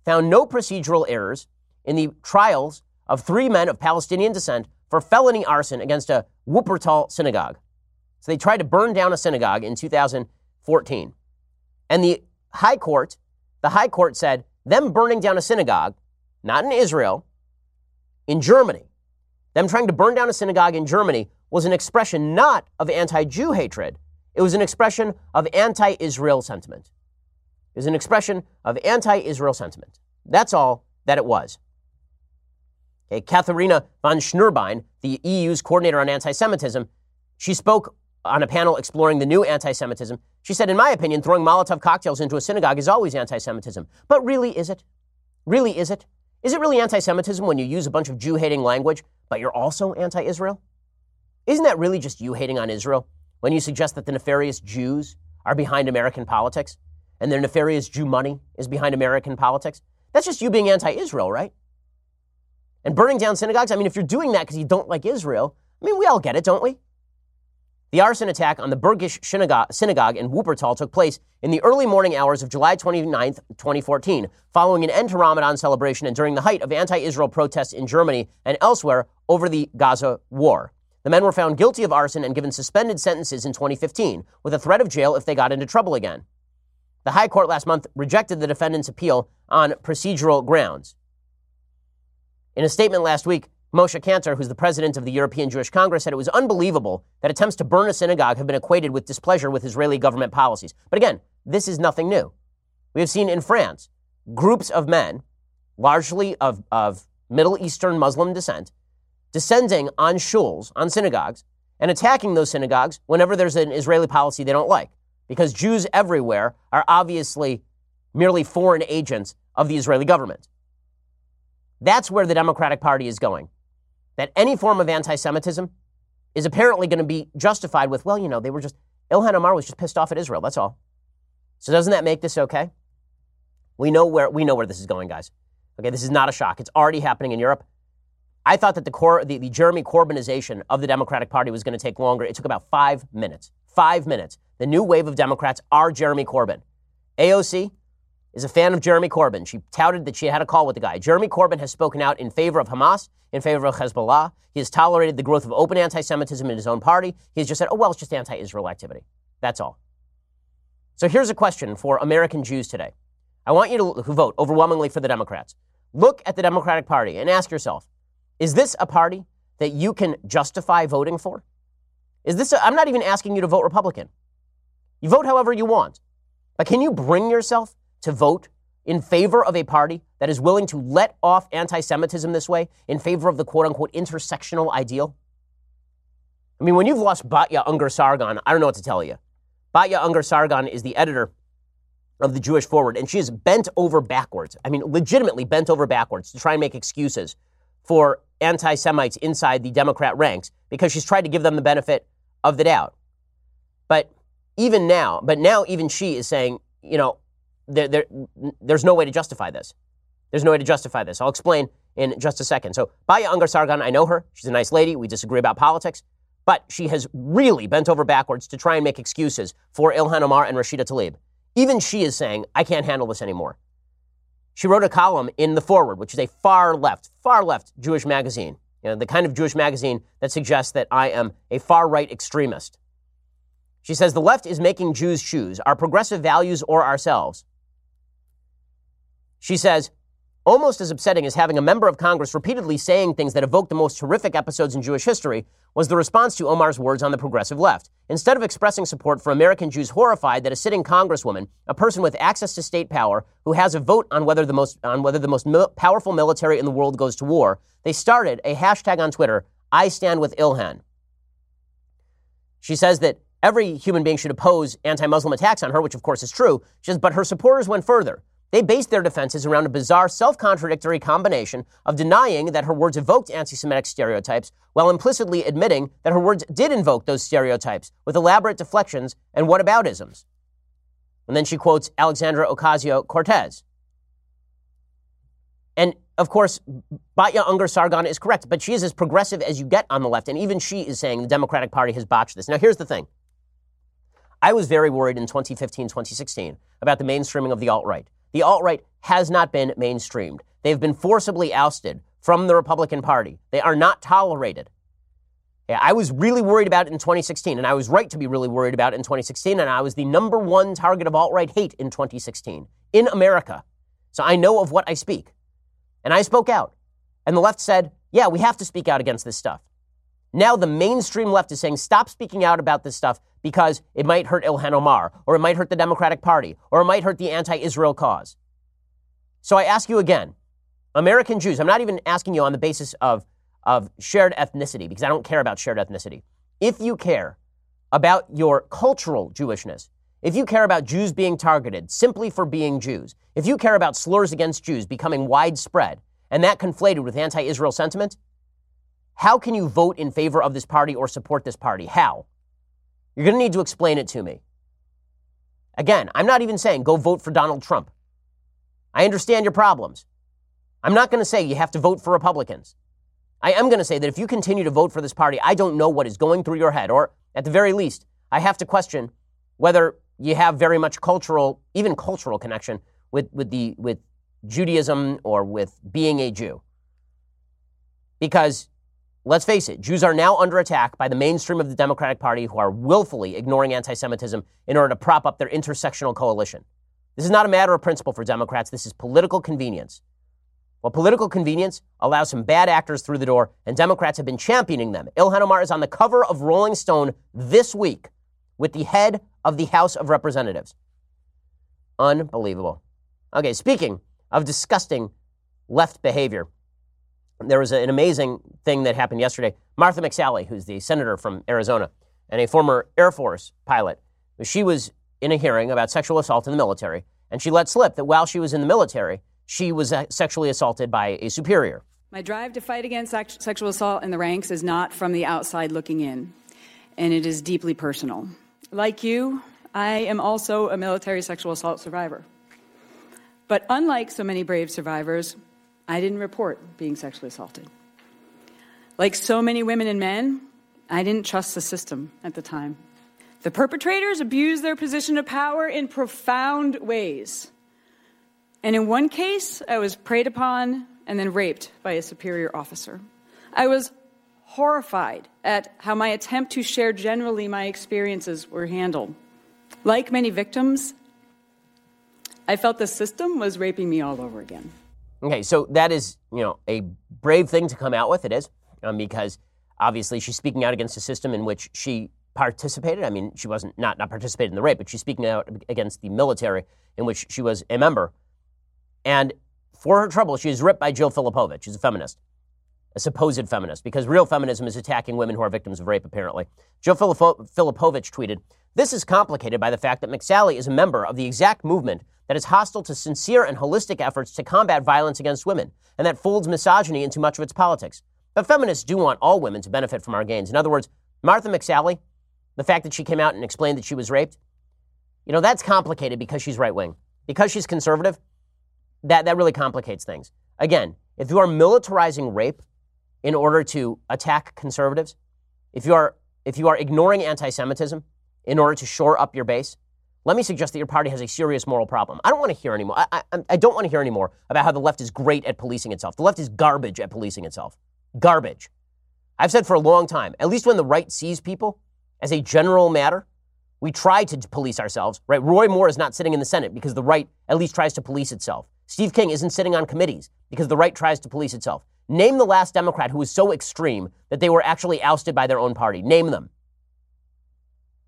found no procedural errors in the trials of three men of Palestinian descent for felony arson against a Wuppertal synagogue. So they tried to burn down a synagogue in 2014. And the High Court, the High Court said, them burning down a synagogue, not in Israel, in Germany, them trying to burn down a synagogue in Germany was an expression not of anti Jew hatred, it was an expression of anti Israel sentiment. It was an expression of anti Israel sentiment. That's all that it was. Okay, Katharina von Schnurbein, the EU's coordinator on anti Semitism, she spoke on a panel exploring the new anti Semitism. She said, In my opinion, throwing Molotov cocktails into a synagogue is always anti Semitism. But really, is it? Really, is it? Is it really anti Semitism when you use a bunch of Jew hating language, but you're also anti Israel? Isn't that really just you hating on Israel when you suggest that the nefarious Jews are behind American politics and their nefarious Jew money is behind American politics? That's just you being anti Israel, right? And burning down synagogues? I mean, if you're doing that because you don't like Israel, I mean, we all get it, don't we? The arson attack on the Bergisch synagogue in Wuppertal took place in the early morning hours of July 29, 2014, following an end to Ramadan celebration and during the height of anti Israel protests in Germany and elsewhere over the Gaza war. The men were found guilty of arson and given suspended sentences in 2015, with a threat of jail if they got into trouble again. The High Court last month rejected the defendant's appeal on procedural grounds. In a statement last week, Moshe Kantor, who's the president of the European Jewish Congress, said it was unbelievable that attempts to burn a synagogue have been equated with displeasure with Israeli government policies. But again, this is nothing new. We have seen in France groups of men, largely of, of Middle Eastern Muslim descent, descending on shuls, on synagogues, and attacking those synagogues whenever there's an Israeli policy they don't like. Because Jews everywhere are obviously merely foreign agents of the Israeli government. That's where the Democratic Party is going that any form of anti Semitism is apparently going to be justified with, well, you know, they were just, Ilhan Omar was just pissed off at Israel. That's all. So doesn't that make this okay? We know where, we know where this is going, guys. Okay, this is not a shock. It's already happening in Europe. I thought that the, cor- the, the Jeremy Corbynization of the Democratic Party was going to take longer. It took about five minutes. Five minutes. The new wave of Democrats are Jeremy Corbyn. AOC, is a fan of Jeremy Corbyn. She touted that she had a call with the guy. Jeremy Corbyn has spoken out in favor of Hamas, in favor of Hezbollah. He has tolerated the growth of open anti Semitism in his own party. He has just said, oh, well, it's just anti Israel activity. That's all. So here's a question for American Jews today. I want you to who vote overwhelmingly for the Democrats. Look at the Democratic Party and ask yourself is this a party that you can justify voting for? Is this, i am not even asking you to vote Republican. You vote however you want. But can you bring yourself to vote in favor of a party that is willing to let off anti Semitism this way in favor of the quote unquote intersectional ideal? I mean, when you've lost Batya Ungar Sargon, I don't know what to tell you. Batya Ungar Sargon is the editor of the Jewish Forward, and she is bent over backwards. I mean, legitimately bent over backwards to try and make excuses for anti Semites inside the Democrat ranks because she's tried to give them the benefit of the doubt. But even now, but now even she is saying, you know, there, there, there's no way to justify this. There's no way to justify this. I'll explain in just a second. So, Batya Ungar Sargon, I know her. She's a nice lady. We disagree about politics. But she has really bent over backwards to try and make excuses for Ilhan Omar and Rashida Tlaib. Even she is saying, I can't handle this anymore. She wrote a column in The Forward, which is a far left, far left Jewish magazine. You know, the kind of Jewish magazine that suggests that I am a far right extremist. She says the left is making Jews choose our progressive values or ourselves. She says, Almost as upsetting as having a member of Congress repeatedly saying things that evoke the most horrific episodes in Jewish history was the response to Omar's words on the progressive left. Instead of expressing support for American Jews horrified that a sitting congresswoman, a person with access to state power, who has a vote on whether the most on whether the most mil- powerful military in the world goes to war, they started a hashtag on Twitter, I stand with Ilhan. She says that every human being should oppose anti-Muslim attacks on her, which of course is true. She says, but her supporters went further. They based their defenses around a bizarre, self contradictory combination of denying that her words evoked anti Semitic stereotypes while implicitly admitting that her words did invoke those stereotypes with elaborate deflections and whataboutisms. And then she quotes Alexandra Ocasio Cortez. And of course, Batya Ungar Sargon is correct, but she is as progressive as you get on the left. And even she is saying the Democratic Party has botched this. Now, here's the thing I was very worried in 2015, 2016 about the mainstreaming of the alt right. The alt right has not been mainstreamed. They've been forcibly ousted from the Republican Party. They are not tolerated. Yeah, I was really worried about it in 2016, and I was right to be really worried about it in 2016, and I was the number one target of alt right hate in 2016 in America. So I know of what I speak. And I spoke out. And the left said, yeah, we have to speak out against this stuff. Now the mainstream left is saying, stop speaking out about this stuff because it might hurt Ilhan Omar, or it might hurt the Democratic Party, or it might hurt the anti Israel cause. So I ask you again American Jews, I'm not even asking you on the basis of, of shared ethnicity, because I don't care about shared ethnicity. If you care about your cultural Jewishness, if you care about Jews being targeted simply for being Jews, if you care about slurs against Jews becoming widespread, and that conflated with anti Israel sentiment, how can you vote in favor of this party or support this party? How? You're going to need to explain it to me. Again, I'm not even saying go vote for Donald Trump. I understand your problems. I'm not going to say you have to vote for Republicans. I am going to say that if you continue to vote for this party, I don't know what is going through your head, or at the very least, I have to question whether you have very much cultural, even cultural connection with, with, the, with Judaism or with being a Jew. Because Let's face it, Jews are now under attack by the mainstream of the Democratic Party who are willfully ignoring anti Semitism in order to prop up their intersectional coalition. This is not a matter of principle for Democrats, this is political convenience. Well, political convenience allows some bad actors through the door, and Democrats have been championing them. Ilhan Omar is on the cover of Rolling Stone this week with the head of the House of Representatives. Unbelievable. Okay, speaking of disgusting left behavior, there was an amazing thing that happened yesterday. Martha McSally, who's the senator from Arizona and a former Air Force pilot, she was in a hearing about sexual assault in the military, and she let slip that while she was in the military, she was uh, sexually assaulted by a superior. My drive to fight against sexual assault in the ranks is not from the outside looking in, and it is deeply personal. Like you, I am also a military sexual assault survivor. But unlike so many brave survivors, I didn't report being sexually assaulted. Like so many women and men, I didn't trust the system at the time. The perpetrators abused their position of power in profound ways. And in one case, I was preyed upon and then raped by a superior officer. I was horrified at how my attempt to share generally my experiences were handled. Like many victims, I felt the system was raping me all over again. Okay, so that is, you know, a brave thing to come out with. It is, um, because obviously she's speaking out against a system in which she participated. I mean, she wasn't not not participated in the rape, but she's speaking out against the military in which she was a member. And for her trouble, she is ripped by Jill Filipovic, who's a feminist, a supposed feminist, because real feminism is attacking women who are victims of rape. Apparently, Jill Filipovic tweeted, "This is complicated by the fact that McSally is a member of the exact movement that is hostile to sincere and holistic efforts to combat violence against women, and that folds misogyny into much of its politics. But feminists do want all women to benefit from our gains. In other words, Martha McSally, the fact that she came out and explained that she was raped, you know, that's complicated because she's right wing. Because she's conservative, that, that really complicates things. Again, if you are militarizing rape in order to attack conservatives, if you are, if you are ignoring anti Semitism in order to shore up your base, let me suggest that your party has a serious moral problem. I don't want to hear anymore. I, I, I, don't want to hear anymore about how the left is great at policing itself. The left is garbage at policing itself. Garbage. I've said for a long time, at least when the right sees people as a general matter, we try to police ourselves, right? Roy Moore is not sitting in the Senate because the right at least tries to police itself. Steve King isn't sitting on committees because the right tries to police itself. Name the last Democrat who was so extreme that they were actually ousted by their own party. Name them.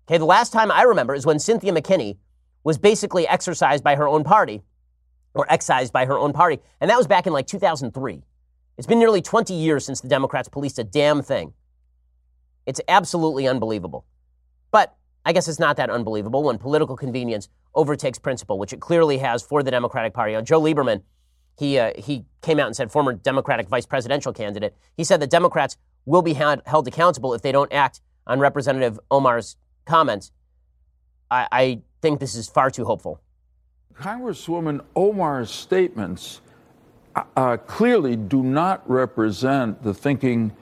Okay, the last time I remember is when Cynthia McKinney was basically exercised by her own party or excised by her own party. And that was back in like 2003. It's been nearly 20 years since the Democrats policed a damn thing. It's absolutely unbelievable. But I guess it's not that unbelievable when political convenience overtakes principle, which it clearly has for the Democratic Party. Joe Lieberman, he, uh, he came out and said, former Democratic vice presidential candidate, he said that Democrats will be held accountable if they don't act on Representative Omar's comments. I, I think this is far too hopeful. Congresswoman Omar's statements uh, uh, clearly do not represent the thinking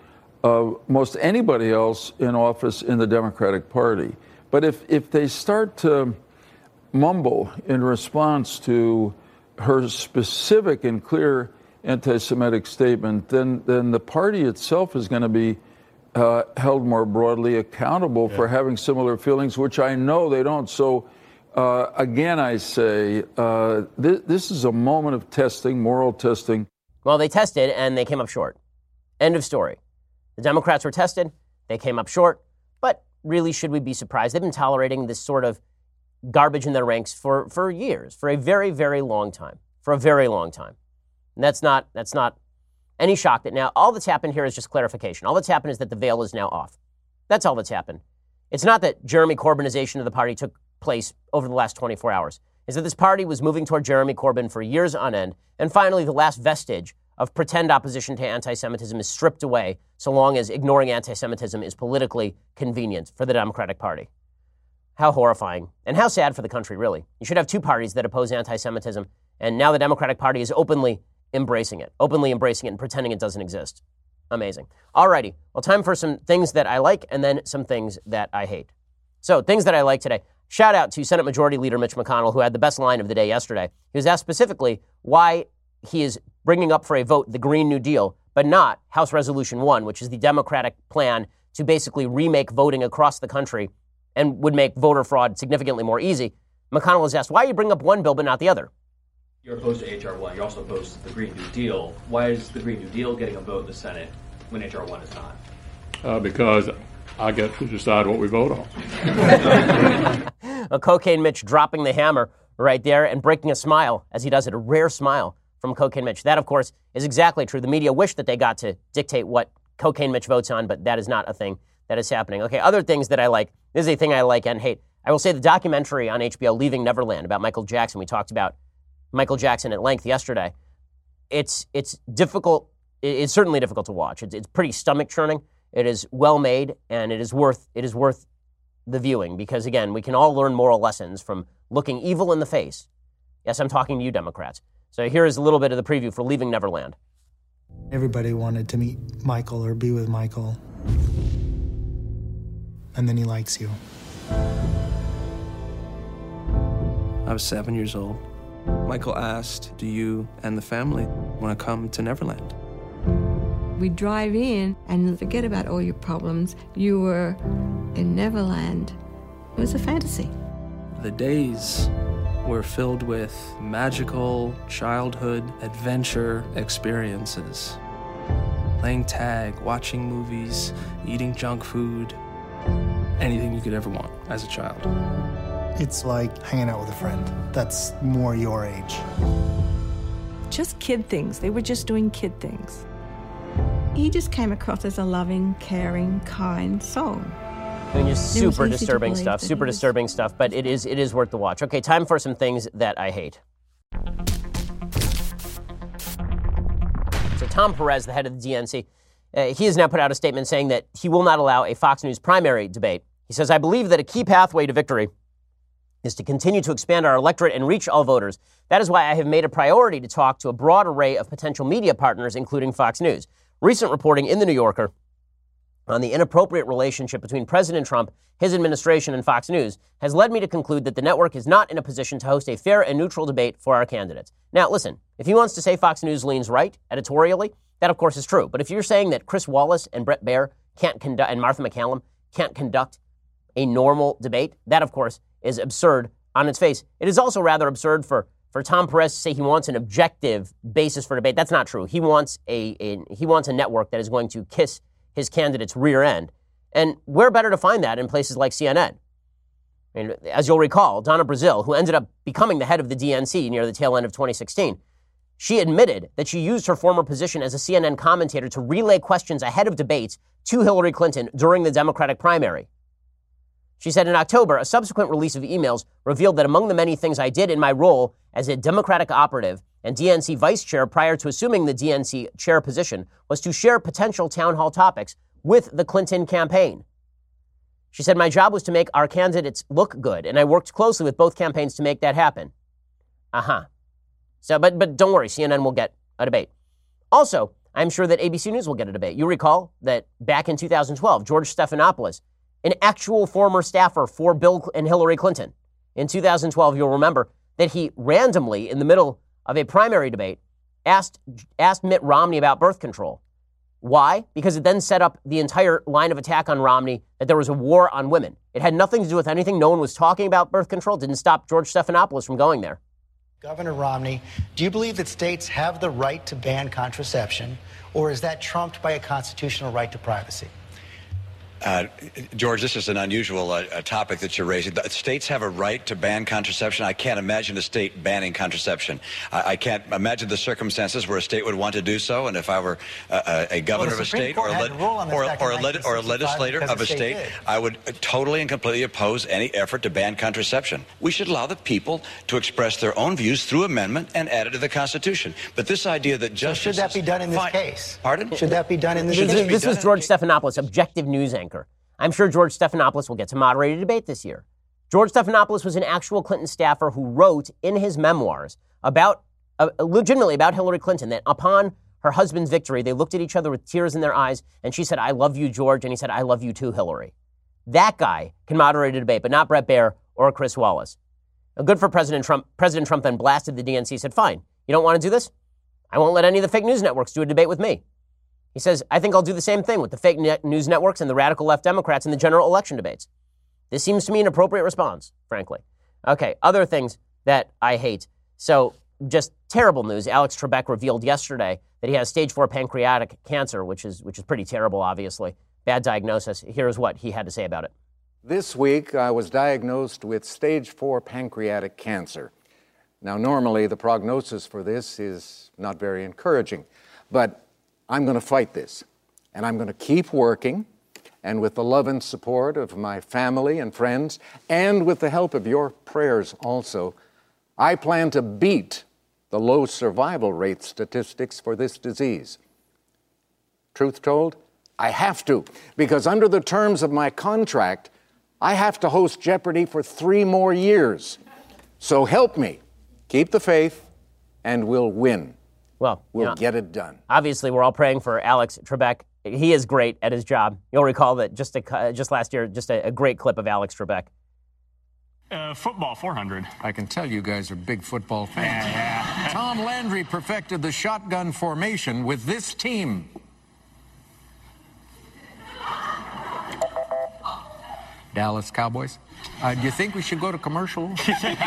of most anybody else in office in the Democratic Party. But if, if they start to mumble in response to her specific and clear anti Semitic statement, then, then the party itself is going to be uh, held more broadly accountable yeah. for having similar feelings, which I know they don't. So, uh, again, I say uh, th- this is a moment of testing, moral testing. Well, they tested and they came up short. End of story. The Democrats were tested, they came up short, but really, should we be surprised? They've been tolerating this sort of garbage in their ranks for, for years, for a very, very long time, for a very long time. And that's not, that's not any shock that now all that's happened here is just clarification. All that's happened is that the veil is now off. That's all that's happened. It's not that Jeremy Corbynization of the party took place over the last 24 hours. Is that this party was moving toward Jeremy Corbyn for years on end, and finally the last vestige of pretend opposition to anti Semitism is stripped away so long as ignoring anti Semitism is politically convenient for the Democratic Party. How horrifying. And how sad for the country, really. You should have two parties that oppose anti Semitism, and now the Democratic Party is openly embracing it, openly embracing it and pretending it doesn't exist. Amazing. Alrighty. Well, time for some things that I like and then some things that I hate. So, things that I like today. Shout out to Senate Majority Leader Mitch McConnell, who had the best line of the day yesterday. He was asked specifically why he is bringing up for a vote the Green New Deal, but not House Resolution 1, which is the Democratic plan to basically remake voting across the country and would make voter fraud significantly more easy. McConnell was asked, why you bring up one bill but not the other? You're opposed to H.R. 1. You're also opposed to the Green New Deal. Why is the Green New Deal getting a vote in the Senate when H.R. 1 is not? Uh, because I get to decide what we vote on. a cocaine Mitch dropping the hammer right there and breaking a smile as he does it, a rare smile from Cocaine Mitch. That, of course, is exactly true. The media wish that they got to dictate what Cocaine Mitch votes on, but that is not a thing that is happening. Okay, other things that I like. This is a thing I like and hate. I will say the documentary on HBO, Leaving Neverland, about Michael Jackson. We talked about Michael Jackson at length yesterday. It's it's difficult. It's certainly difficult to watch. It's, it's pretty stomach churning. It is well made, and it is worth it is worth the viewing because again, we can all learn moral lessons from looking evil in the face. Yes, I'm talking to you, Democrats. So here is a little bit of the preview for Leaving Neverland. Everybody wanted to meet Michael or be with Michael. And then he likes you. I was seven years old. Michael asked, Do you and the family want to come to Neverland? We drive in and forget about all your problems. You were in Neverland. It was a fantasy. The days were filled with magical childhood adventure experiences. Playing tag, watching movies, eating junk food, anything you could ever want as a child. It's like hanging out with a friend that's more your age. Just kid things. They were just doing kid things. He just came across as a loving, caring, kind soul. I mean, just super disturbing stuff, super disturbing stuff, but it is it is worth the watch. Okay, time for some things that I hate. So Tom Perez, the head of the DNC, uh, he has now put out a statement saying that he will not allow a Fox News primary debate. He says, "I believe that a key pathway to victory is to continue to expand our electorate and reach all voters. That is why I have made a priority to talk to a broad array of potential media partners, including Fox News." Recent reporting in the New Yorker on the inappropriate relationship between President Trump, his administration, and Fox News has led me to conclude that the network is not in a position to host a fair and neutral debate for our candidates. Now, listen, if he wants to say Fox News leans right editorially, that of course is true. But if you're saying that Chris Wallace and Bret Baier can't conduct and Martha McCallum can't conduct a normal debate, that of course is absurd on its face. It is also rather absurd for for Tom Perez to say he wants an objective basis for debate, that's not true. He wants a, a he wants a network that is going to kiss his candidate's rear end. And where better to find that in places like CNN? As you'll recall, Donna Brazile, who ended up becoming the head of the DNC near the tail end of 2016, she admitted that she used her former position as a CNN commentator to relay questions ahead of debates to Hillary Clinton during the Democratic primary. She said in October, a subsequent release of emails revealed that among the many things I did in my role as a Democratic operative and DNC vice chair prior to assuming the DNC chair position was to share potential town hall topics with the Clinton campaign. She said, My job was to make our candidates look good, and I worked closely with both campaigns to make that happen. Uh huh. So, but, but don't worry, CNN will get a debate. Also, I'm sure that ABC News will get a debate. You recall that back in 2012, George Stephanopoulos an actual former staffer for Bill and Hillary Clinton. In 2012, you'll remember that he randomly, in the middle of a primary debate, asked, asked Mitt Romney about birth control. Why? Because it then set up the entire line of attack on Romney that there was a war on women. It had nothing to do with anything. No one was talking about birth control. It didn't stop George Stephanopoulos from going there. Governor Romney, do you believe that states have the right to ban contraception, or is that trumped by a constitutional right to privacy? Uh, George, this is an unusual uh, topic that you're raising. The states have a right to ban contraception. I can't imagine a state banning contraception. I, I can't imagine the circumstances where a state would want to do so. And if I were uh, a governor well, of a state or, a, or, or, a or, a legislator of a state, did. I would totally and completely oppose any effort to ban contraception. We should allow the people to express their own views through amendment and add it to the Constitution. But this idea that justice so should that be done in this fine. case? Pardon? Should that be done in this this, case? This was George Stephanopoulos, objective news anchor. I'm sure George Stephanopoulos will get to moderate a debate this year. George Stephanopoulos was an actual Clinton staffer who wrote in his memoirs about, uh, legitimately about Hillary Clinton, that upon her husband's victory, they looked at each other with tears in their eyes, and she said, I love you, George, and he said, I love you too, Hillary. That guy can moderate a debate, but not Bret Baier or Chris Wallace. Now, good for President Trump. President Trump then blasted the DNC, said, Fine, you don't want to do this? I won't let any of the fake news networks do a debate with me. He says, I think I'll do the same thing with the fake news networks and the radical left Democrats in the general election debates. This seems to me an appropriate response, frankly. Okay, other things that I hate. So, just terrible news. Alex Trebek revealed yesterday that he has stage four pancreatic cancer, which is, which is pretty terrible, obviously. Bad diagnosis. Here's what he had to say about it. This week, I was diagnosed with stage four pancreatic cancer. Now, normally, the prognosis for this is not very encouraging, but I'm going to fight this, and I'm going to keep working. And with the love and support of my family and friends, and with the help of your prayers also, I plan to beat the low survival rate statistics for this disease. Truth told, I have to, because under the terms of my contract, I have to host Jeopardy for three more years. So help me, keep the faith, and we'll win. Well, we'll you know, get it done. Obviously, we're all praying for Alex Trebek. He is great at his job. You'll recall that just a, just last year, just a, a great clip of Alex Trebek. Uh, football 400. I can tell you guys are big football fans. Yeah, yeah. Tom Landry perfected the shotgun formation with this team. Dallas Cowboys. Uh, do you think we should go to commercial?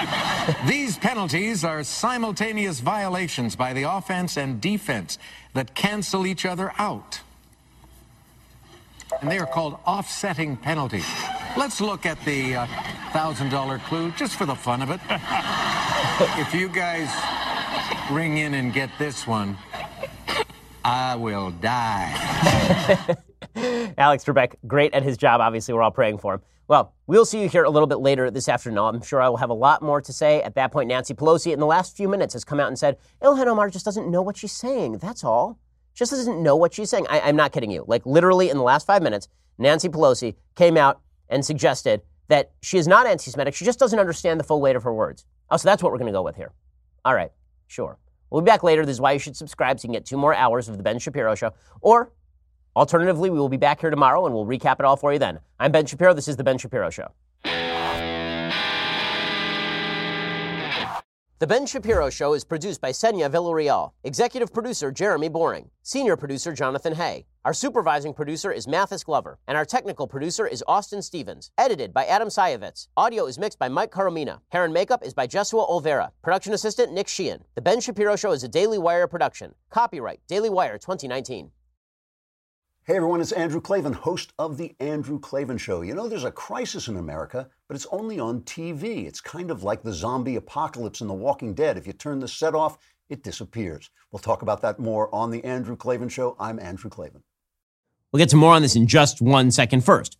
These penalties are simultaneous violations by the offense and defense that cancel each other out. And they are called offsetting penalties. Let's look at the uh, $1,000 clue just for the fun of it. if you guys ring in and get this one, I will die. Alex Trebek, great at his job. Obviously, we're all praying for him. Well, we'll see you here a little bit later this afternoon. I'm sure I will have a lot more to say. At that point, Nancy Pelosi, in the last few minutes, has come out and said, Ilhan Omar just doesn't know what she's saying. That's all. She just doesn't know what she's saying. I, I'm not kidding you. Like, literally, in the last five minutes, Nancy Pelosi came out and suggested that she is not anti Semitic. She just doesn't understand the full weight of her words. Oh, so that's what we're going to go with here. All right, sure. We'll be back later. This is why you should subscribe so you can get two more hours of The Ben Shapiro Show. Or Alternatively, we will be back here tomorrow and we'll recap it all for you then. I'm Ben Shapiro. This is The Ben Shapiro Show. The Ben Shapiro Show is produced by Senya Villarreal, executive producer Jeremy Boring, senior producer Jonathan Hay. Our supervising producer is Mathis Glover, and our technical producer is Austin Stevens. Edited by Adam Sayevitz. Audio is mixed by Mike Caromina. Hair and makeup is by Jesua Olvera. Production assistant Nick Sheehan. The Ben Shapiro Show is a Daily Wire production. Copyright Daily Wire 2019. Hey everyone, it's Andrew Klavan, host of The Andrew Klavan Show. You know, there's a crisis in America, but it's only on TV. It's kind of like the zombie apocalypse in The Walking Dead. If you turn the set off, it disappears. We'll talk about that more on The Andrew Klavan Show. I'm Andrew Klavan. We'll get to more on this in just one second. First,